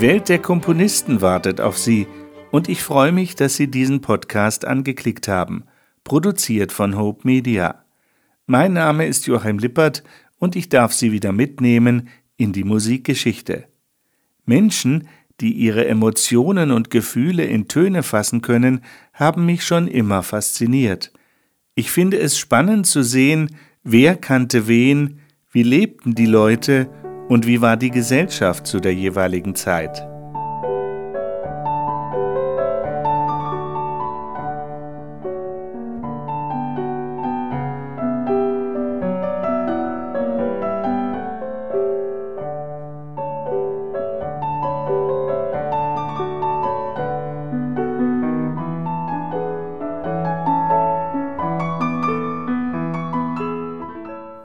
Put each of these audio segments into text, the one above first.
Welt der Komponisten wartet auf Sie und ich freue mich, dass Sie diesen Podcast angeklickt haben, produziert von Hope Media. Mein Name ist Joachim Lippert und ich darf Sie wieder mitnehmen in die Musikgeschichte. Menschen, die ihre Emotionen und Gefühle in Töne fassen können, haben mich schon immer fasziniert. Ich finde es spannend zu sehen, wer kannte wen, wie lebten die Leute und wie war die Gesellschaft zu der jeweiligen Zeit.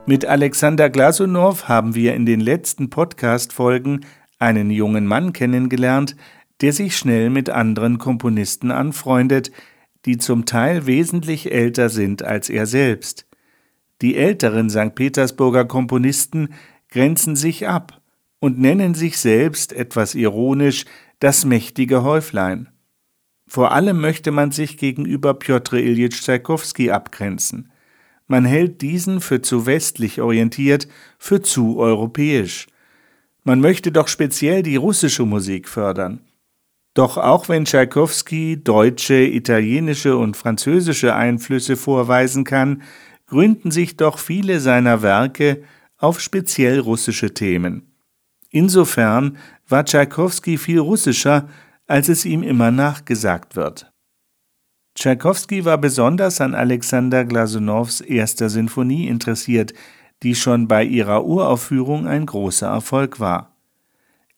Mit Alexander Glasunow haben wir in den letzten Podcast-Folgen einen jungen Mann kennengelernt, der sich schnell mit anderen Komponisten anfreundet, die zum Teil wesentlich älter sind als er selbst. Die älteren St. Petersburger Komponisten grenzen sich ab und nennen sich selbst etwas ironisch das mächtige Häuflein. Vor allem möchte man sich gegenüber Pjotr Iljitsch Tschaikowski abgrenzen. Man hält diesen für zu westlich orientiert, für zu europäisch. Man möchte doch speziell die russische Musik fördern. Doch auch wenn Tschaikowski deutsche, italienische und französische Einflüsse vorweisen kann, gründen sich doch viele seiner Werke auf speziell russische Themen. Insofern war Tschaikowski viel russischer, als es ihm immer nachgesagt wird. Tschaikowski war besonders an Alexander Glasunows erster Sinfonie interessiert, die schon bei ihrer Uraufführung ein großer Erfolg war.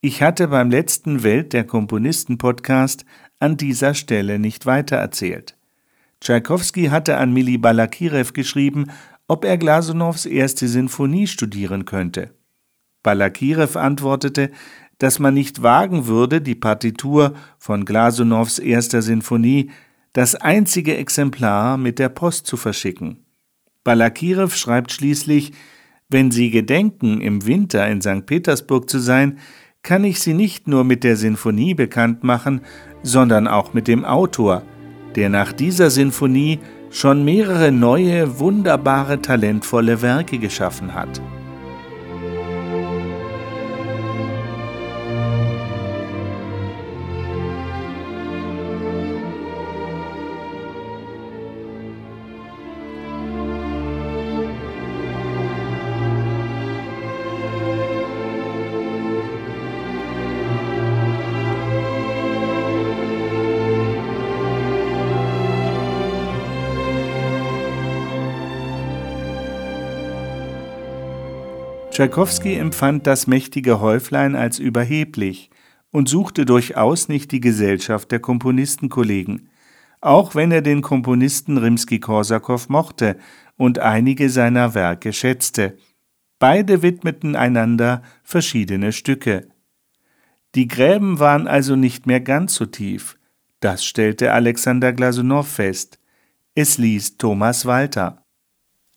Ich hatte beim letzten Welt der Komponisten Podcast an dieser Stelle nicht weitererzählt. Tschaikowski hatte an Mili Balakirev geschrieben, ob er Glasunows erste Sinfonie studieren könnte. Balakirev antwortete, dass man nicht wagen würde, die Partitur von Glasunows erster Sinfonie das einzige Exemplar mit der Post zu verschicken. Balakirev schreibt schließlich, wenn Sie gedenken, im Winter in St. Petersburg zu sein, kann ich Sie nicht nur mit der Sinfonie bekannt machen, sondern auch mit dem Autor, der nach dieser Sinfonie schon mehrere neue, wunderbare, talentvolle Werke geschaffen hat. Tschaikowski empfand das mächtige Häuflein als überheblich und suchte durchaus nicht die Gesellschaft der Komponistenkollegen, auch wenn er den Komponisten Rimski-Korsakow mochte und einige seiner Werke schätzte. Beide widmeten einander verschiedene Stücke. Die Gräben waren also nicht mehr ganz so tief, das stellte Alexander Glasunow fest. Es ließ Thomas Walter.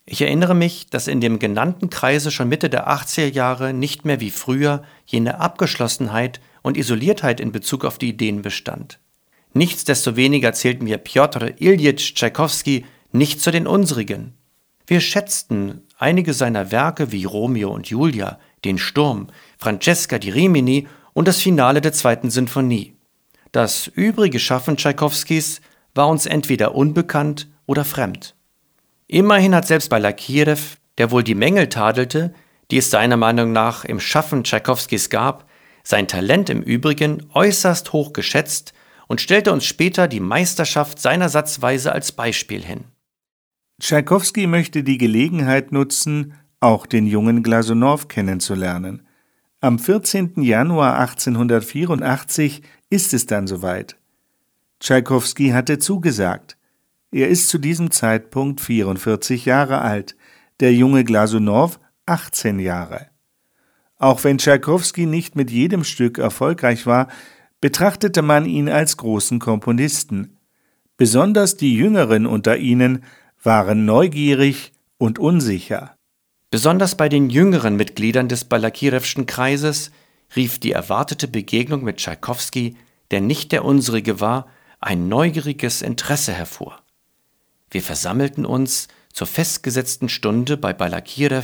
Ich erinnere mich, dass in dem genannten Kreise schon Mitte der 80er Jahre nicht mehr wie früher jene Abgeschlossenheit und Isoliertheit in Bezug auf die Ideen bestand. Nichtsdestoweniger zählten wir Piotr Iljitsch Tschaikowski nicht zu den unsrigen. Wir schätzten einige seiner Werke wie Romeo und Julia, Den Sturm, Francesca di Rimini und das Finale der zweiten Sinfonie. Das übrige Schaffen Tschaikowskis war uns entweder unbekannt oder fremd. Immerhin hat selbst bei Lakirev, der wohl die Mängel tadelte, die es seiner Meinung nach im Schaffen Tschaikowskis gab, sein Talent im Übrigen äußerst hoch geschätzt und stellte uns später die Meisterschaft seiner Satzweise als Beispiel hin. Tschaikowski möchte die Gelegenheit nutzen, auch den jungen Glasunow kennenzulernen. Am 14. Januar 1884 ist es dann soweit. Tschaikowski hatte zugesagt. Er ist zu diesem Zeitpunkt 44 Jahre alt, der junge Glasunow 18 Jahre. Auch wenn Tschaikowski nicht mit jedem Stück erfolgreich war, betrachtete man ihn als großen Komponisten. Besonders die Jüngeren unter ihnen waren neugierig und unsicher. Besonders bei den jüngeren Mitgliedern des Balakirewschen Kreises rief die erwartete Begegnung mit Tschaikowski, der nicht der unsrige war, ein neugieriges Interesse hervor. Wir versammelten uns zur festgesetzten Stunde bei Balakirew,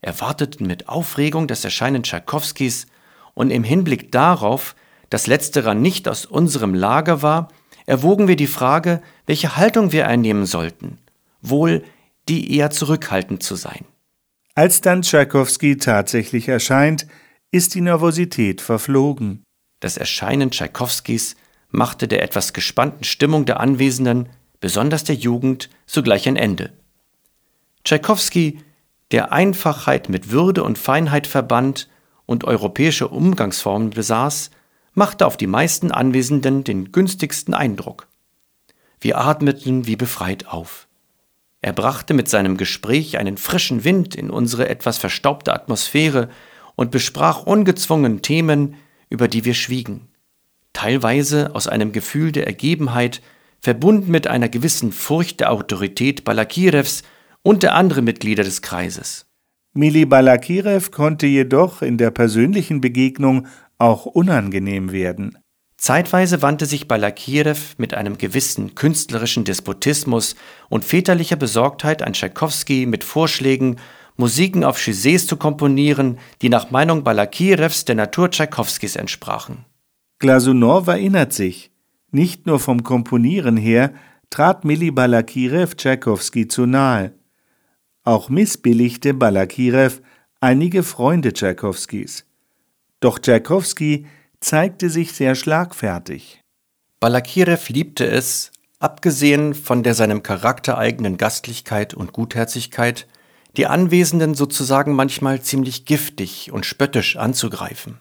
erwarteten mit Aufregung das Erscheinen Tschaikowskis und im Hinblick darauf, dass letzterer nicht aus unserem Lager war, erwogen wir die Frage, welche Haltung wir einnehmen sollten, wohl die eher zurückhaltend zu sein. Als dann Tschaikowski tatsächlich erscheint, ist die Nervosität verflogen. Das Erscheinen Tschaikowskis machte der etwas gespannten Stimmung der Anwesenden, besonders der Jugend, sogleich ein Ende. Tschaikowski, der Einfachheit mit Würde und Feinheit verband und europäische Umgangsformen besaß, machte auf die meisten Anwesenden den günstigsten Eindruck. Wir atmeten wie befreit auf. Er brachte mit seinem Gespräch einen frischen Wind in unsere etwas verstaubte Atmosphäre und besprach ungezwungen Themen, über die wir schwiegen, teilweise aus einem Gefühl der Ergebenheit, verbunden mit einer gewissen Furcht der Autorität Balakirevs und der anderen Mitglieder des Kreises. Mili Balakirev konnte jedoch in der persönlichen Begegnung auch unangenehm werden. Zeitweise wandte sich Balakirev mit einem gewissen künstlerischen Despotismus und väterlicher Besorgtheit an Tschaikowski mit Vorschlägen, Musiken auf Chizés zu komponieren, die nach Meinung Balakirevs der Natur Tschaikowskis entsprachen. Glasunow erinnert sich, nicht nur vom Komponieren her trat Mili Balakirev Tschaikowski zu nahe. Auch missbilligte Balakirev einige Freunde Tschaikowskis. Doch Tschaikowski zeigte sich sehr schlagfertig. Balakirev liebte es, abgesehen von der seinem Charakter eigenen Gastlichkeit und Gutherzigkeit, die Anwesenden sozusagen manchmal ziemlich giftig und spöttisch anzugreifen.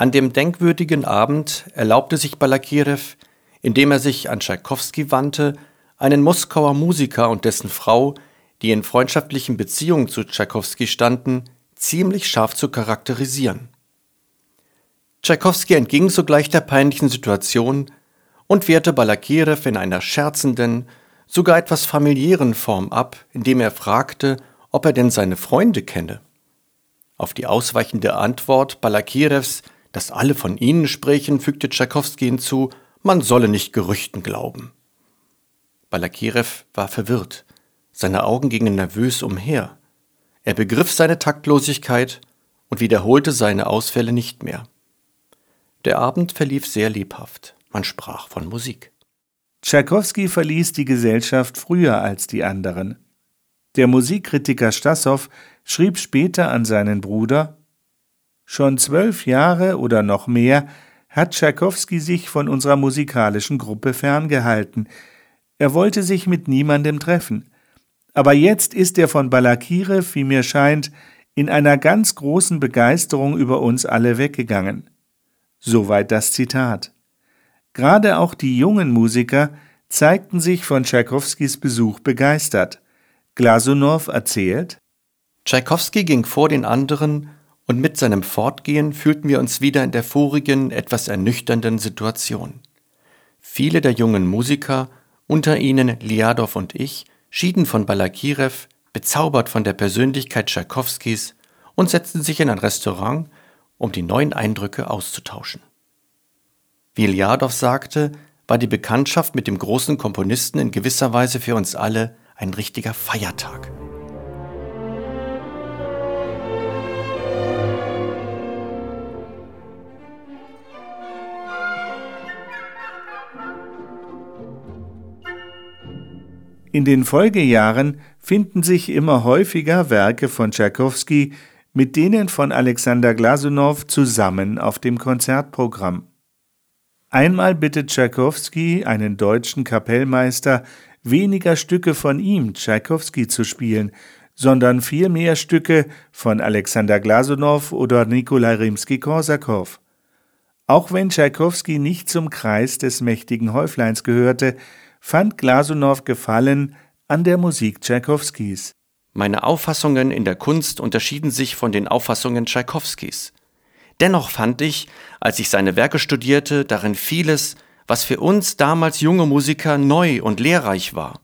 An dem denkwürdigen Abend erlaubte sich Balakirev, indem er sich an Tschaikowski wandte, einen Moskauer Musiker und dessen Frau, die in freundschaftlichen Beziehungen zu Tschaikowski standen, ziemlich scharf zu charakterisieren. Tschaikowski entging sogleich der peinlichen Situation und wehrte Balakirev in einer scherzenden, sogar etwas familiären Form ab, indem er fragte, ob er denn seine Freunde kenne. Auf die ausweichende Antwort Balakirevs, dass alle von ihnen sprechen, fügte Tschaikowski hinzu, man solle nicht Gerüchten glauben. Balakirev war verwirrt. Seine Augen gingen nervös umher. Er begriff seine Taktlosigkeit und wiederholte seine Ausfälle nicht mehr. Der Abend verlief sehr lebhaft. Man sprach von Musik. Tschaikowski verließ die Gesellschaft früher als die anderen. Der Musikkritiker Stassow schrieb später an seinen Bruder Schon zwölf Jahre oder noch mehr hat Tschaikowski sich von unserer musikalischen Gruppe ferngehalten. Er wollte sich mit niemandem treffen. Aber jetzt ist er von Balakirew, wie mir scheint, in einer ganz großen Begeisterung über uns alle weggegangen. Soweit das Zitat. Gerade auch die jungen Musiker zeigten sich von Tschaikowskis Besuch begeistert. Glasunow erzählt: Tschaikowski ging vor den anderen und mit seinem Fortgehen fühlten wir uns wieder in der vorigen, etwas ernüchternden Situation. Viele der jungen Musiker, unter ihnen Liadow und ich, schieden von Balakirev, bezaubert von der Persönlichkeit Tschaikowskis, und setzten sich in ein Restaurant, um die neuen Eindrücke auszutauschen. Wie Liadow sagte, war die Bekanntschaft mit dem großen Komponisten in gewisser Weise für uns alle ein richtiger Feiertag. In den Folgejahren finden sich immer häufiger Werke von Tschaikowski mit denen von Alexander Glasunow zusammen auf dem Konzertprogramm. Einmal bittet Tschaikowski einen deutschen Kapellmeister, weniger Stücke von ihm, Tschaikowski, zu spielen, sondern vielmehr Stücke von Alexander Glasunow oder Nikolai Rimski-Korsakow. Auch wenn Tschaikowski nicht zum Kreis des mächtigen Häufleins gehörte, fand Glasunow Gefallen an der Musik Tschaikowskis. Meine Auffassungen in der Kunst unterschieden sich von den Auffassungen Tschaikowskis. Dennoch fand ich, als ich seine Werke studierte, darin vieles, was für uns damals junge Musiker neu und lehrreich war.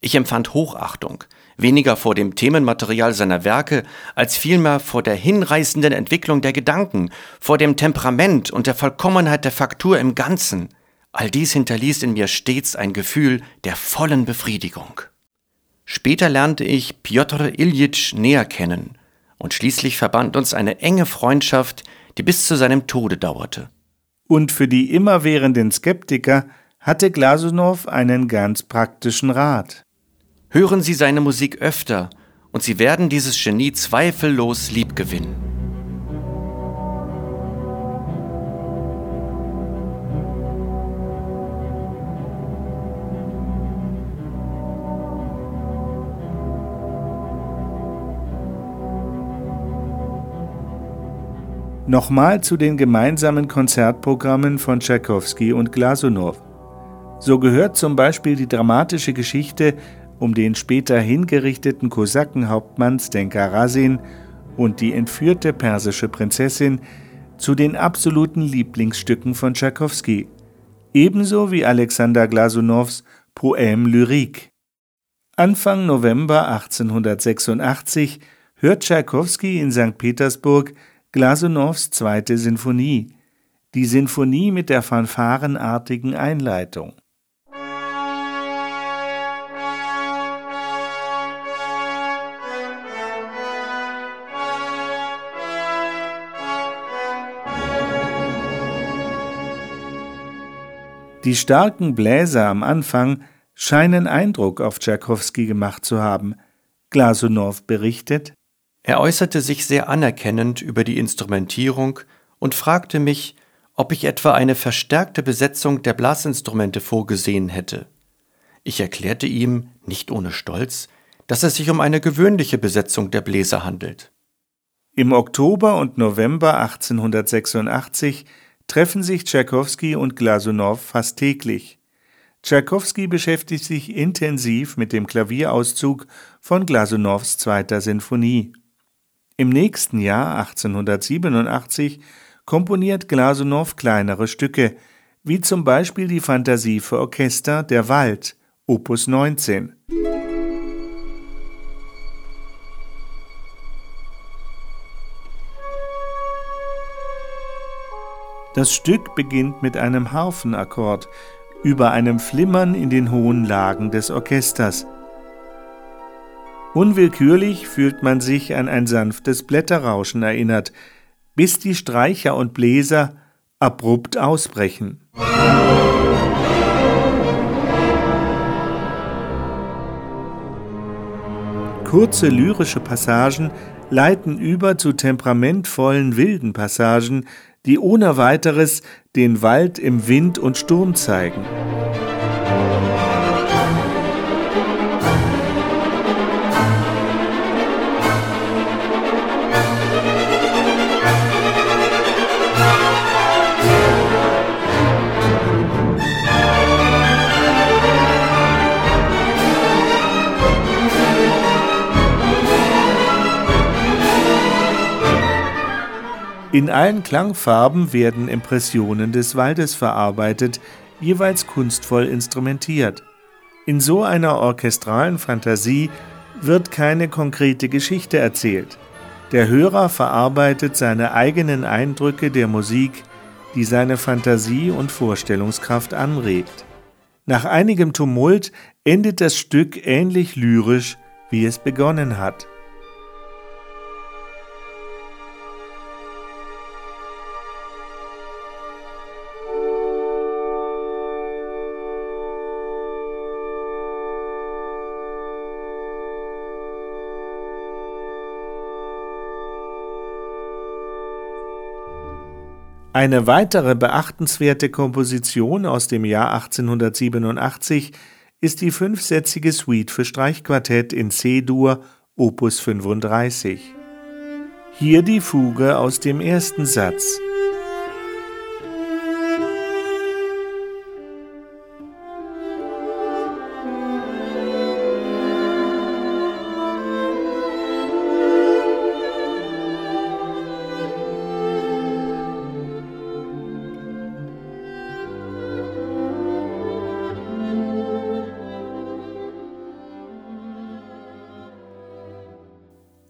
Ich empfand Hochachtung, weniger vor dem Themenmaterial seiner Werke, als vielmehr vor der hinreißenden Entwicklung der Gedanken, vor dem Temperament und der Vollkommenheit der Faktur im Ganzen. All dies hinterließ in mir stets ein Gefühl der vollen Befriedigung. Später lernte ich Piotr Iljitsch näher kennen, und schließlich verband uns eine enge Freundschaft, die bis zu seinem Tode dauerte. Und für die immerwährenden Skeptiker hatte Glasunow einen ganz praktischen Rat. Hören Sie seine Musik öfter, und Sie werden dieses Genie zweifellos liebgewinnen. Nochmal zu den gemeinsamen Konzertprogrammen von Tschaikowski und Glasunow. So gehört zum Beispiel die dramatische Geschichte um den später hingerichteten Kosakenhauptmann Stenka Rasin und die entführte persische Prinzessin zu den absoluten Lieblingsstücken von Tschaikowski, ebenso wie Alexander Glasunows Poème lyrique. Anfang November 1886 hört Tschaikowski in St. Petersburg Glasunows zweite Sinfonie, die Sinfonie mit der fanfarenartigen Einleitung. Die starken Bläser am Anfang scheinen Eindruck auf Tschaikowski gemacht zu haben. Glasunow berichtet, er äußerte sich sehr anerkennend über die Instrumentierung und fragte mich, ob ich etwa eine verstärkte Besetzung der Blasinstrumente vorgesehen hätte. Ich erklärte ihm, nicht ohne Stolz, dass es sich um eine gewöhnliche Besetzung der Bläser handelt. Im Oktober und November 1886 treffen sich Tschaikowski und Glasunow fast täglich. Tschaikowski beschäftigt sich intensiv mit dem Klavierauszug von Glasunows zweiter Sinfonie. Im nächsten Jahr 1887 komponiert Glasunow kleinere Stücke, wie zum Beispiel die Fantasie für Orchester Der Wald, Opus 19. Das Stück beginnt mit einem Harfenakkord über einem Flimmern in den hohen Lagen des Orchesters. Unwillkürlich fühlt man sich an ein sanftes Blätterrauschen erinnert, bis die Streicher und Bläser abrupt ausbrechen. Kurze lyrische Passagen leiten über zu temperamentvollen wilden Passagen, die ohne weiteres den Wald im Wind und Sturm zeigen. In allen Klangfarben werden Impressionen des Waldes verarbeitet, jeweils kunstvoll instrumentiert. In so einer orchestralen Fantasie wird keine konkrete Geschichte erzählt. Der Hörer verarbeitet seine eigenen Eindrücke der Musik, die seine Fantasie und Vorstellungskraft anregt. Nach einigem Tumult endet das Stück ähnlich lyrisch, wie es begonnen hat. Eine weitere beachtenswerte Komposition aus dem Jahr 1887 ist die fünfsätzige Suite für Streichquartett in C-Dur Opus 35. Hier die Fuge aus dem ersten Satz.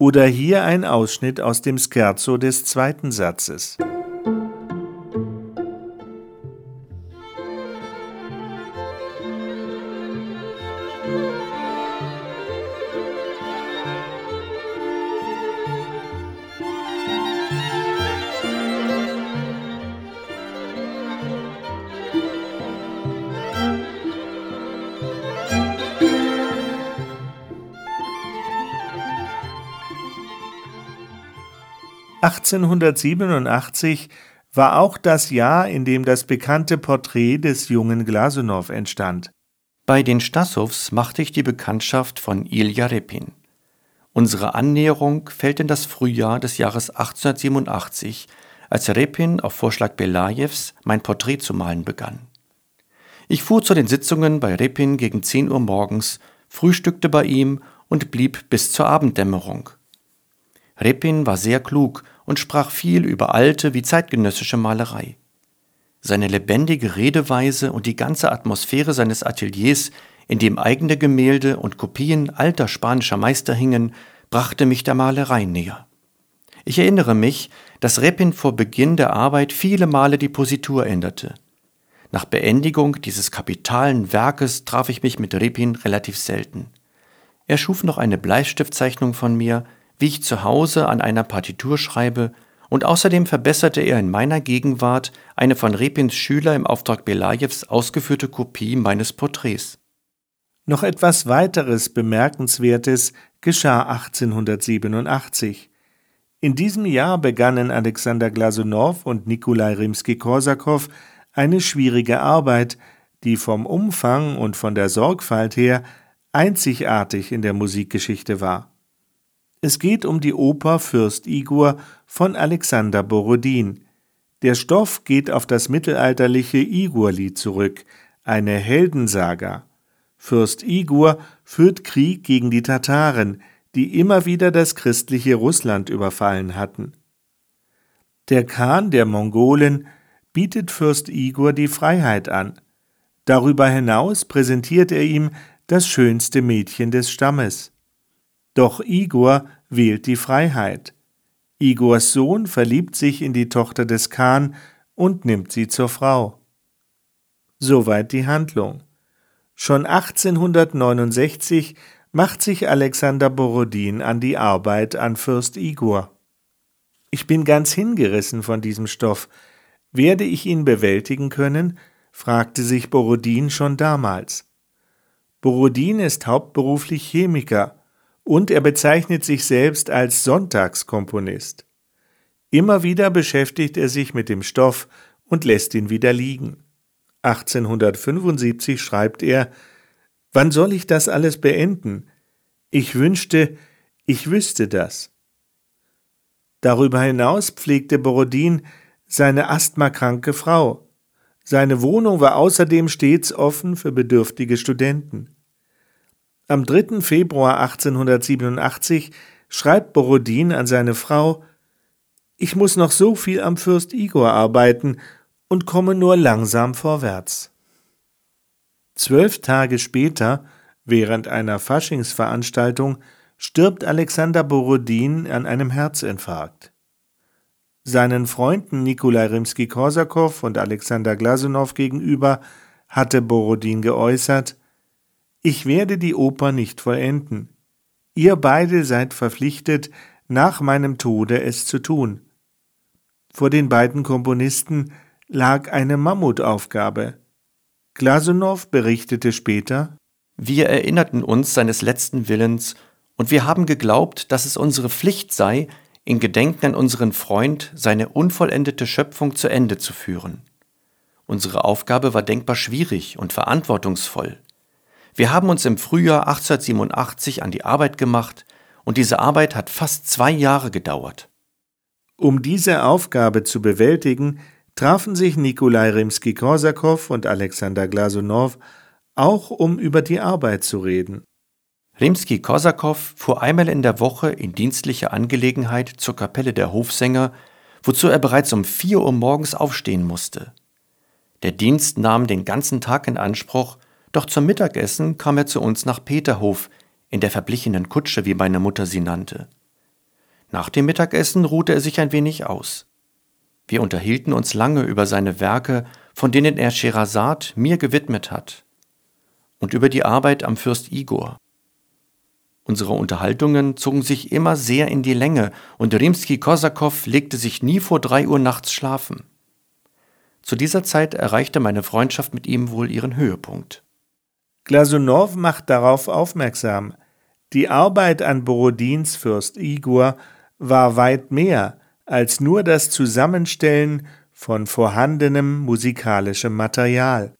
Oder hier ein Ausschnitt aus dem Scherzo des zweiten Satzes. 1887 war auch das Jahr, in dem das bekannte Porträt des jungen Glasunow entstand. Bei den Stassows machte ich die Bekanntschaft von Ilja Repin. Unsere Annäherung fällt in das Frühjahr des Jahres 1887, als Repin auf Vorschlag Belajews mein Porträt zu malen begann. Ich fuhr zu den Sitzungen bei Repin gegen 10 Uhr morgens, frühstückte bei ihm und blieb bis zur Abenddämmerung. Repin war sehr klug und sprach viel über alte wie zeitgenössische Malerei. Seine lebendige Redeweise und die ganze Atmosphäre seines Ateliers, in dem eigene Gemälde und Kopien alter spanischer Meister hingen, brachte mich der Malerei näher. Ich erinnere mich, dass Repin vor Beginn der Arbeit viele Male die Positur änderte. Nach Beendigung dieses kapitalen Werkes traf ich mich mit Repin relativ selten. Er schuf noch eine Bleistiftzeichnung von mir, wie ich zu Hause an einer Partitur schreibe, und außerdem verbesserte er in meiner Gegenwart eine von Repins Schüler im Auftrag Belajews ausgeführte Kopie meines Porträts. Noch etwas weiteres Bemerkenswertes geschah 1887. In diesem Jahr begannen Alexander Glasunow und Nikolai Rimski-Korsakow eine schwierige Arbeit, die vom Umfang und von der Sorgfalt her einzigartig in der Musikgeschichte war. Es geht um die Oper Fürst Igor von Alexander Borodin. Der Stoff geht auf das mittelalterliche Igorlied zurück, eine Heldensaga. Fürst Igor führt Krieg gegen die Tataren, die immer wieder das christliche Russland überfallen hatten. Der Khan der Mongolen bietet Fürst Igor die Freiheit an. Darüber hinaus präsentiert er ihm das schönste Mädchen des Stammes. Doch Igor wählt die Freiheit. Igors Sohn verliebt sich in die Tochter des Khan und nimmt sie zur Frau. Soweit die Handlung. Schon 1869 macht sich Alexander Borodin an die Arbeit an Fürst Igor. Ich bin ganz hingerissen von diesem Stoff. Werde ich ihn bewältigen können? fragte sich Borodin schon damals. Borodin ist hauptberuflich Chemiker und er bezeichnet sich selbst als Sonntagskomponist. Immer wieder beschäftigt er sich mit dem Stoff und lässt ihn wieder liegen. 1875 schreibt er Wann soll ich das alles beenden? Ich wünschte, ich wüsste das. Darüber hinaus pflegte Borodin seine asthmakranke Frau. Seine Wohnung war außerdem stets offen für bedürftige Studenten. Am 3. Februar 1887 schreibt Borodin an seine Frau Ich muss noch so viel am Fürst Igor arbeiten und komme nur langsam vorwärts. Zwölf Tage später, während einer Faschingsveranstaltung, stirbt Alexander Borodin an einem Herzinfarkt. Seinen Freunden Nikolai Rimski-Korsakow und Alexander Glasunow gegenüber hatte Borodin geäußert, ich werde die Oper nicht vollenden. Ihr beide seid verpflichtet, nach meinem Tode es zu tun. Vor den beiden Komponisten lag eine Mammutaufgabe. Glasunow berichtete später Wir erinnerten uns seines letzten Willens, und wir haben geglaubt, dass es unsere Pflicht sei, in Gedenken an unseren Freund seine unvollendete Schöpfung zu Ende zu führen. Unsere Aufgabe war denkbar schwierig und verantwortungsvoll. Wir haben uns im Frühjahr 1887 an die Arbeit gemacht und diese Arbeit hat fast zwei Jahre gedauert. Um diese Aufgabe zu bewältigen, trafen sich Nikolai Rimski-Korsakow und Alexander Glasunow auch, um über die Arbeit zu reden. Rimski-Korsakow fuhr einmal in der Woche in dienstlicher Angelegenheit zur Kapelle der Hofsänger, wozu er bereits um vier Uhr morgens aufstehen musste. Der Dienst nahm den ganzen Tag in Anspruch doch zum Mittagessen kam er zu uns nach Peterhof, in der verblichenen Kutsche, wie meine Mutter sie nannte. Nach dem Mittagessen ruhte er sich ein wenig aus. Wir unterhielten uns lange über seine Werke, von denen er Scheherazad mir gewidmet hat, und über die Arbeit am Fürst Igor. Unsere Unterhaltungen zogen sich immer sehr in die Länge, und Rimski-Korsakow legte sich nie vor drei Uhr nachts schlafen. Zu dieser Zeit erreichte meine Freundschaft mit ihm wohl ihren Höhepunkt. Glasunow macht darauf aufmerksam, die Arbeit an Borodins Fürst Igor war weit mehr als nur das Zusammenstellen von vorhandenem musikalischem Material.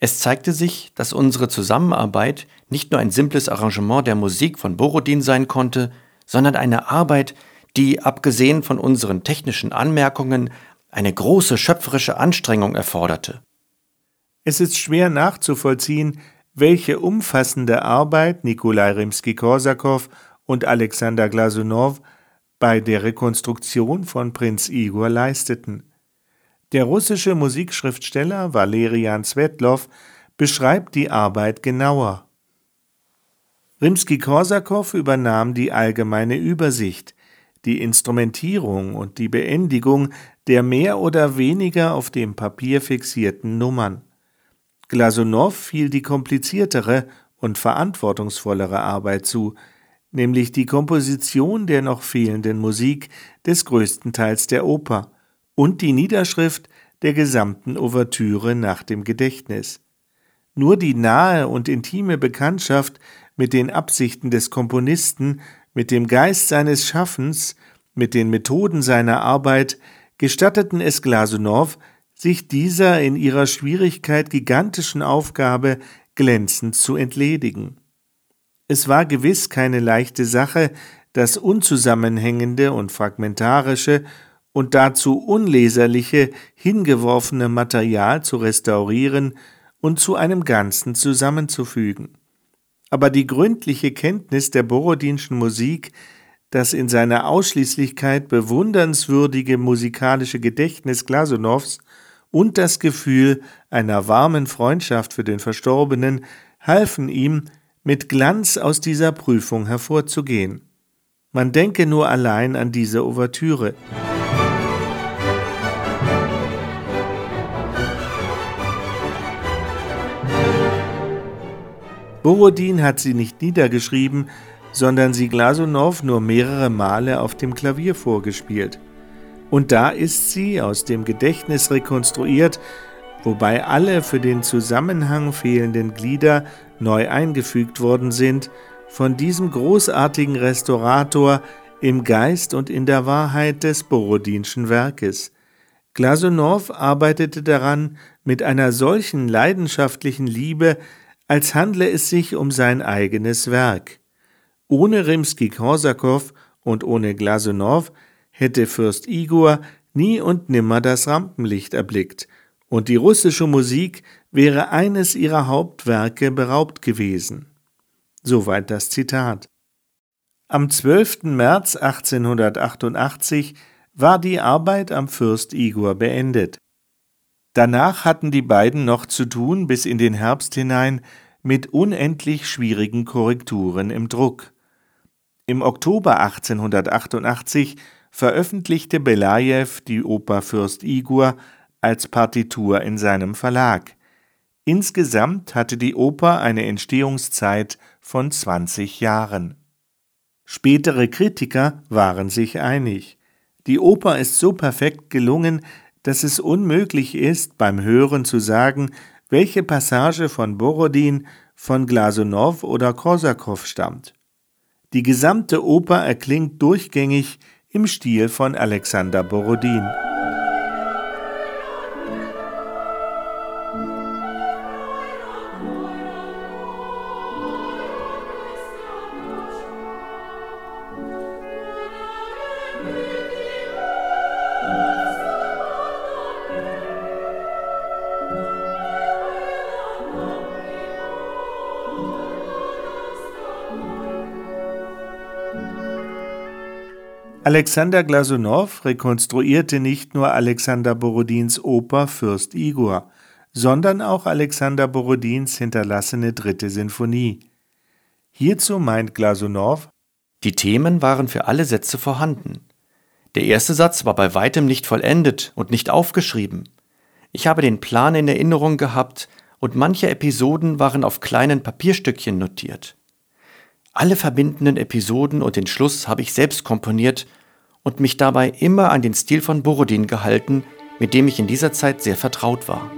Es zeigte sich, dass unsere Zusammenarbeit nicht nur ein simples Arrangement der Musik von Borodin sein konnte, sondern eine Arbeit, die, abgesehen von unseren technischen Anmerkungen, eine große schöpferische Anstrengung erforderte. Es ist schwer nachzuvollziehen, welche umfassende Arbeit Nikolai Rimski-Korsakow und Alexander Glasunow bei der Rekonstruktion von Prinz Igor leisteten. Der russische Musikschriftsteller Valerian Svetlow beschreibt die Arbeit genauer. Rimski-Korsakow übernahm die allgemeine Übersicht, die Instrumentierung und die Beendigung der mehr oder weniger auf dem Papier fixierten Nummern. Glasunow fiel die kompliziertere und verantwortungsvollere Arbeit zu, nämlich die Komposition der noch fehlenden Musik des größten Teils der Oper und die Niederschrift der gesamten Ouvertüre nach dem Gedächtnis. Nur die nahe und intime Bekanntschaft mit den Absichten des Komponisten, mit dem Geist seines Schaffens, mit den Methoden seiner Arbeit gestatteten es Glasunow, sich dieser in ihrer Schwierigkeit gigantischen Aufgabe glänzend zu entledigen. Es war gewiss keine leichte Sache, das unzusammenhängende und fragmentarische und dazu unleserliche, hingeworfene Material zu restaurieren und zu einem Ganzen zusammenzufügen. Aber die gründliche Kenntnis der Borodinschen Musik, das in seiner Ausschließlichkeit bewundernswürdige musikalische Gedächtnis Glasunows und das Gefühl einer warmen Freundschaft für den Verstorbenen halfen ihm, mit Glanz aus dieser Prüfung hervorzugehen. Man denke nur allein an diese Ouvertüre. Borodin hat sie nicht niedergeschrieben, sondern sie Glasunow nur mehrere Male auf dem Klavier vorgespielt. Und da ist sie aus dem Gedächtnis rekonstruiert, wobei alle für den Zusammenhang fehlenden Glieder neu eingefügt worden sind, von diesem großartigen Restaurator im Geist und in der Wahrheit des Borodinschen Werkes. Glasunow arbeitete daran mit einer solchen leidenschaftlichen Liebe, als handle es sich um sein eigenes Werk. Ohne Rimski-Korsakow und ohne Glasunow hätte Fürst Igor nie und nimmer das Rampenlicht erblickt und die russische Musik wäre eines ihrer Hauptwerke beraubt gewesen. Soweit das Zitat. Am 12. März 1888 war die Arbeit am Fürst Igor beendet. Danach hatten die beiden noch zu tun bis in den Herbst hinein mit unendlich schwierigen Korrekturen im Druck. Im Oktober 1888 veröffentlichte Belajew die Oper Fürst Igor als Partitur in seinem Verlag. Insgesamt hatte die Oper eine Entstehungszeit von 20 Jahren. Spätere Kritiker waren sich einig. Die Oper ist so perfekt gelungen, dass es unmöglich ist, beim Hören zu sagen, welche Passage von Borodin, von Glasunow oder Korsakow stammt. Die gesamte Oper erklingt durchgängig im Stil von Alexander Borodin. Alexander Glasunow rekonstruierte nicht nur Alexander Borodins Oper Fürst Igor, sondern auch Alexander Borodins hinterlassene dritte Sinfonie. Hierzu meint Glasunow, Die Themen waren für alle Sätze vorhanden. Der erste Satz war bei weitem nicht vollendet und nicht aufgeschrieben. Ich habe den Plan in Erinnerung gehabt und manche Episoden waren auf kleinen Papierstückchen notiert. Alle verbindenden Episoden und den Schluss habe ich selbst komponiert und mich dabei immer an den Stil von Borodin gehalten, mit dem ich in dieser Zeit sehr vertraut war.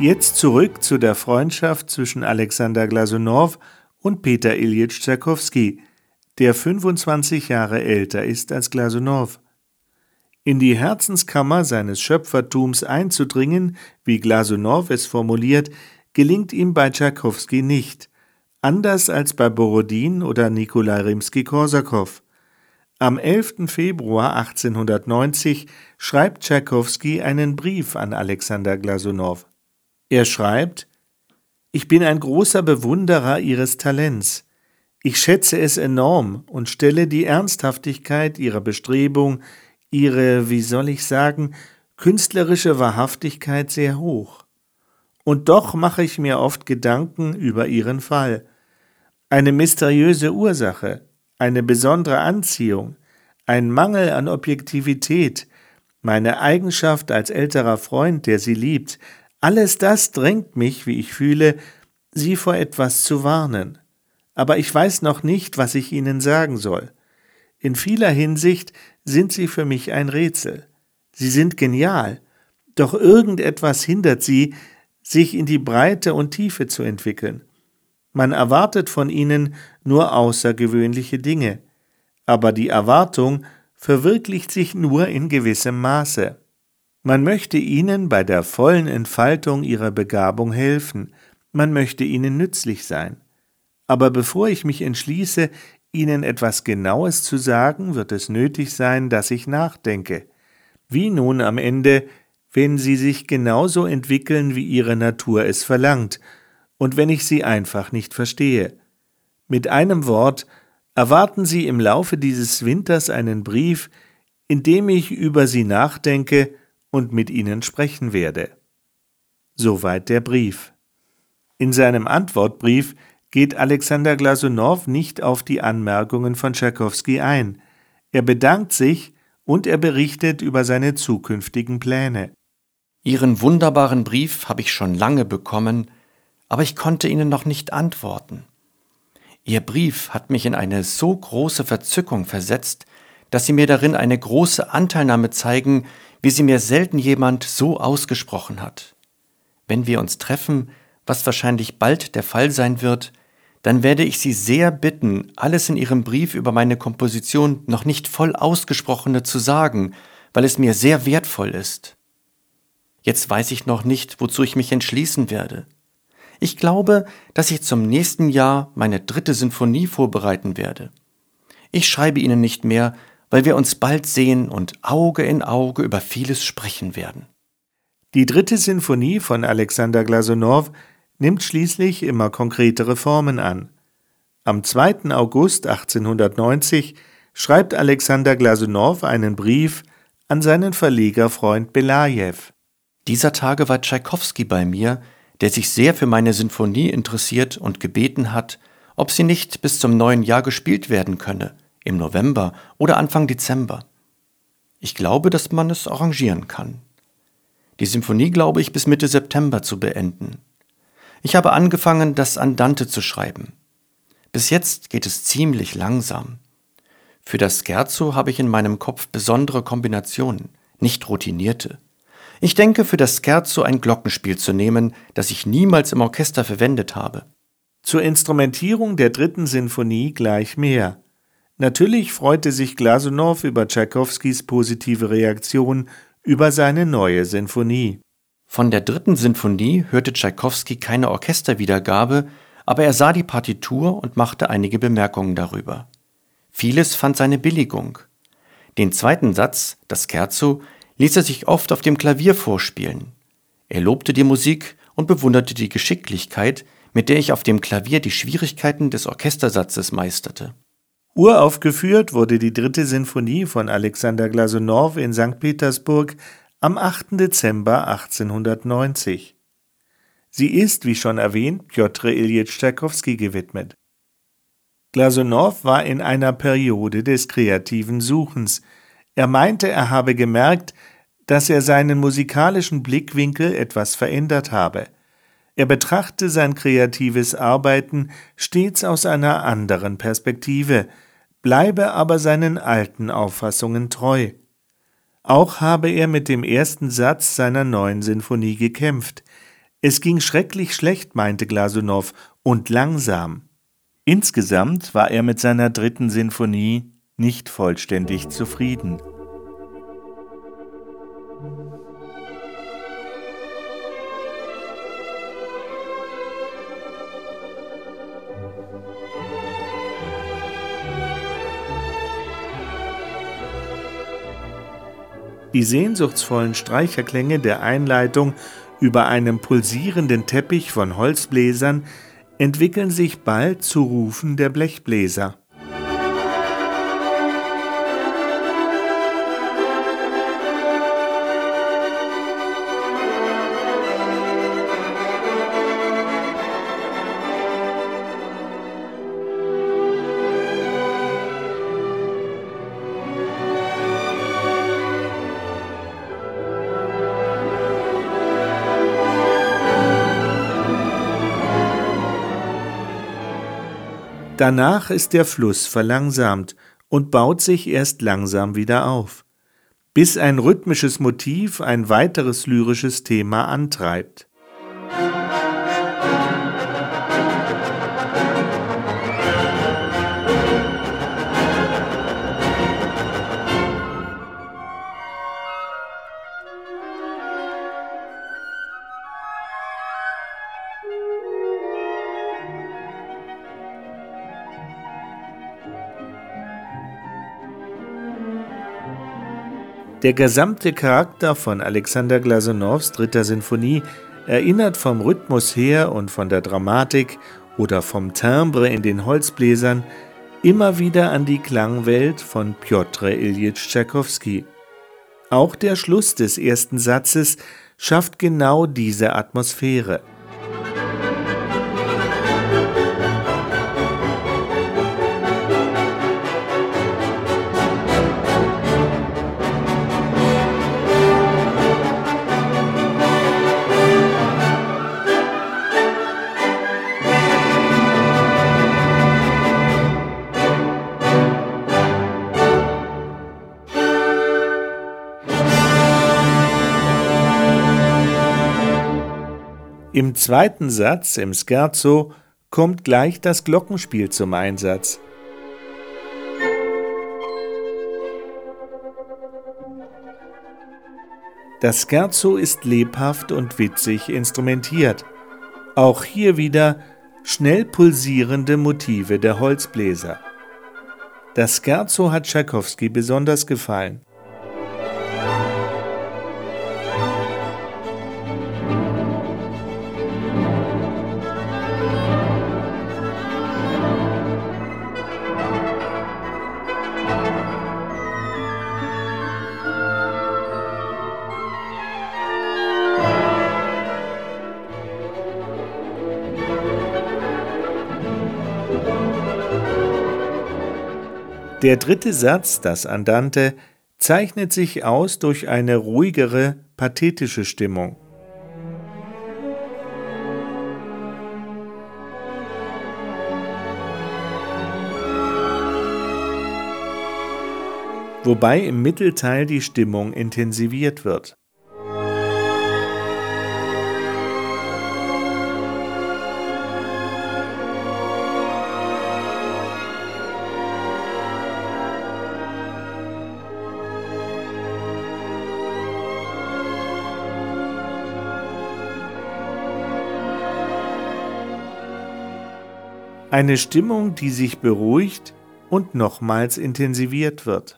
Jetzt zurück zu der Freundschaft zwischen Alexander Glasunow und Peter Ilyich Tschaikowski, der 25 Jahre älter ist als Glasunow. In die Herzenskammer seines Schöpfertums einzudringen, wie Glasunow es formuliert, gelingt ihm bei Tschaikowski nicht, anders als bei Borodin oder Nikolai Rimski-Korsakow. Am 11. Februar 1890 schreibt Tschaikowski einen Brief an Alexander Glasunow. Er schreibt Ich bin ein großer Bewunderer Ihres Talents. Ich schätze es enorm und stelle die Ernsthaftigkeit Ihrer Bestrebung, Ihre, wie soll ich sagen, künstlerische Wahrhaftigkeit sehr hoch. Und doch mache ich mir oft Gedanken über Ihren Fall. Eine mysteriöse Ursache, eine besondere Anziehung, ein Mangel an Objektivität, meine Eigenschaft als älterer Freund, der Sie liebt, alles das drängt mich, wie ich fühle, Sie vor etwas zu warnen. Aber ich weiß noch nicht, was ich Ihnen sagen soll. In vieler Hinsicht sind Sie für mich ein Rätsel. Sie sind genial, doch irgendetwas hindert Sie, sich in die Breite und Tiefe zu entwickeln. Man erwartet von Ihnen nur außergewöhnliche Dinge, aber die Erwartung verwirklicht sich nur in gewissem Maße. Man möchte ihnen bei der vollen Entfaltung ihrer Begabung helfen, man möchte ihnen nützlich sein. Aber bevor ich mich entschließe, Ihnen etwas Genaues zu sagen, wird es nötig sein, dass ich nachdenke. Wie nun am Ende, wenn Sie sich genauso entwickeln, wie Ihre Natur es verlangt, und wenn ich Sie einfach nicht verstehe. Mit einem Wort, erwarten Sie im Laufe dieses Winters einen Brief, in dem ich über Sie nachdenke und mit ihnen sprechen werde. Soweit der Brief. In seinem Antwortbrief geht Alexander Glasunow nicht auf die Anmerkungen von Tschaikowski ein. Er bedankt sich und er berichtet über seine zukünftigen Pläne. Ihren wunderbaren Brief habe ich schon lange bekommen, aber ich konnte Ihnen noch nicht antworten. Ihr Brief hat mich in eine so große Verzückung versetzt, dass Sie mir darin eine große Anteilnahme zeigen, wie sie mir selten jemand so ausgesprochen hat. Wenn wir uns treffen, was wahrscheinlich bald der Fall sein wird, dann werde ich Sie sehr bitten, alles in Ihrem Brief über meine Komposition noch nicht voll ausgesprochene zu sagen, weil es mir sehr wertvoll ist. Jetzt weiß ich noch nicht, wozu ich mich entschließen werde. Ich glaube, dass ich zum nächsten Jahr meine dritte Sinfonie vorbereiten werde. Ich schreibe Ihnen nicht mehr, weil wir uns bald sehen und Auge in Auge über vieles sprechen werden. Die dritte Sinfonie von Alexander Glasunow nimmt schließlich immer konkretere Formen an. Am 2. August 1890 schreibt Alexander Glasunow einen Brief an seinen Verlegerfreund Belajew. Dieser Tage war Tschaikowski bei mir, der sich sehr für meine Sinfonie interessiert und gebeten hat, ob sie nicht bis zum neuen Jahr gespielt werden könne – im November oder Anfang Dezember. Ich glaube, dass man es arrangieren kann. Die Symphonie glaube ich bis Mitte September zu beenden. Ich habe angefangen, das Andante zu schreiben. Bis jetzt geht es ziemlich langsam. Für das Scherzo habe ich in meinem Kopf besondere Kombinationen, nicht routinierte. Ich denke, für das Scherzo ein Glockenspiel zu nehmen, das ich niemals im Orchester verwendet habe. Zur Instrumentierung der dritten Sinfonie gleich mehr. Natürlich freute sich Glasunow über Tschaikowskis positive Reaktion über seine neue Sinfonie. Von der dritten Sinfonie hörte Tschaikowski keine Orchesterwiedergabe, aber er sah die Partitur und machte einige Bemerkungen darüber. Vieles fand seine Billigung. Den zweiten Satz, das Scherzo, ließ er sich oft auf dem Klavier vorspielen. Er lobte die Musik und bewunderte die Geschicklichkeit, mit der ich auf dem Klavier die Schwierigkeiten des Orchestersatzes meisterte. Uraufgeführt wurde die dritte Sinfonie von Alexander Glasunow in St. Petersburg am 8. Dezember 1890. Sie ist, wie schon erwähnt, Piotr Ilyich Tschaikowski gewidmet. Glasunow war in einer Periode des kreativen Suchens. Er meinte, er habe gemerkt, dass er seinen musikalischen Blickwinkel etwas verändert habe. Er betrachte sein kreatives Arbeiten stets aus einer anderen Perspektive, bleibe aber seinen alten Auffassungen treu. Auch habe er mit dem ersten Satz seiner neuen Sinfonie gekämpft. Es ging schrecklich schlecht, meinte Glasunow, und langsam. Insgesamt war er mit seiner dritten Sinfonie nicht vollständig zufrieden. Die sehnsuchtsvollen Streicherklänge der Einleitung über einem pulsierenden Teppich von Holzbläsern entwickeln sich bald zu Rufen der Blechbläser. Danach ist der Fluss verlangsamt und baut sich erst langsam wieder auf, bis ein rhythmisches Motiv ein weiteres lyrisches Thema antreibt. Der gesamte Charakter von Alexander Glasunows dritter Sinfonie erinnert vom Rhythmus her und von der Dramatik oder vom Timbre in den Holzbläsern immer wieder an die Klangwelt von Piotr Ilyich Tschaikowski. Auch der Schluss des ersten Satzes schafft genau diese Atmosphäre. Im zweiten Satz im Scherzo kommt gleich das Glockenspiel zum Einsatz. Das Scherzo ist lebhaft und witzig instrumentiert. Auch hier wieder schnell pulsierende Motive der Holzbläser. Das Scherzo hat Tschaikowski besonders gefallen. Der dritte Satz, das Andante, zeichnet sich aus durch eine ruhigere, pathetische Stimmung. Wobei im Mittelteil die Stimmung intensiviert wird. Eine Stimmung, die sich beruhigt und nochmals intensiviert wird.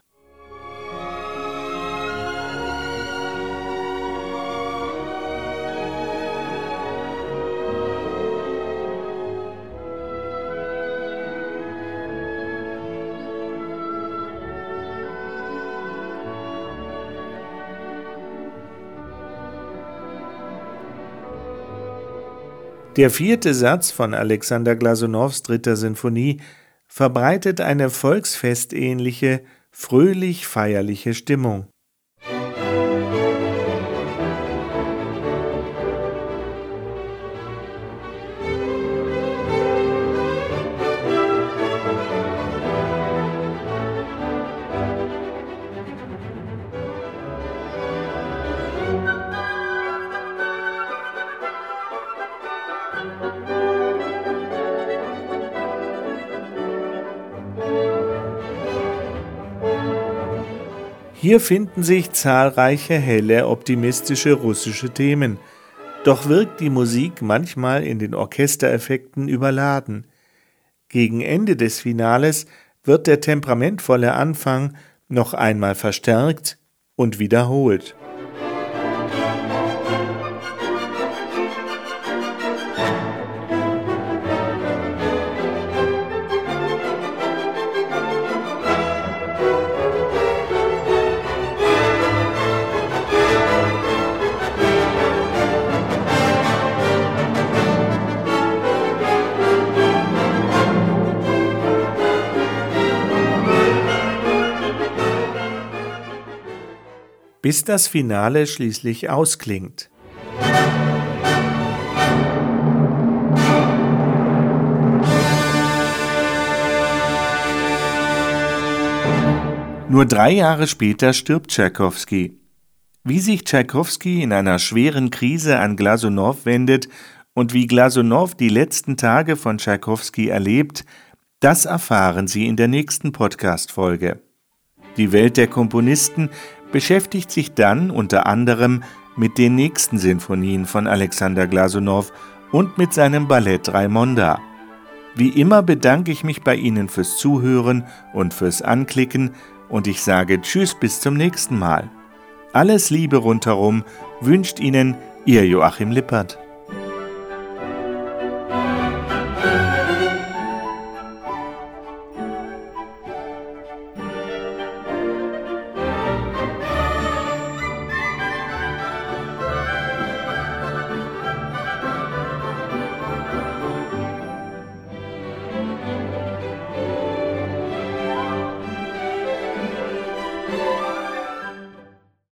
Der vierte Satz von Alexander Glasunows dritter Sinfonie verbreitet eine volksfestähnliche, fröhlich feierliche Stimmung. Hier finden sich zahlreiche helle, optimistische russische Themen, doch wirkt die Musik manchmal in den Orchestereffekten überladen. Gegen Ende des Finales wird der temperamentvolle Anfang noch einmal verstärkt und wiederholt. Bis das Finale schließlich ausklingt. Nur drei Jahre später stirbt Tschaikowski. Wie sich Tschaikowski in einer schweren Krise an Glasunow wendet und wie Glasunow die letzten Tage von Tschaikowski erlebt, das erfahren Sie in der nächsten Podcast-Folge. Die Welt der Komponisten beschäftigt sich dann unter anderem mit den nächsten Sinfonien von Alexander Glasunow und mit seinem Ballett Raimonda. Wie immer bedanke ich mich bei Ihnen fürs Zuhören und fürs Anklicken und ich sage Tschüss bis zum nächsten Mal. Alles Liebe rundherum wünscht Ihnen Ihr Joachim Lippert.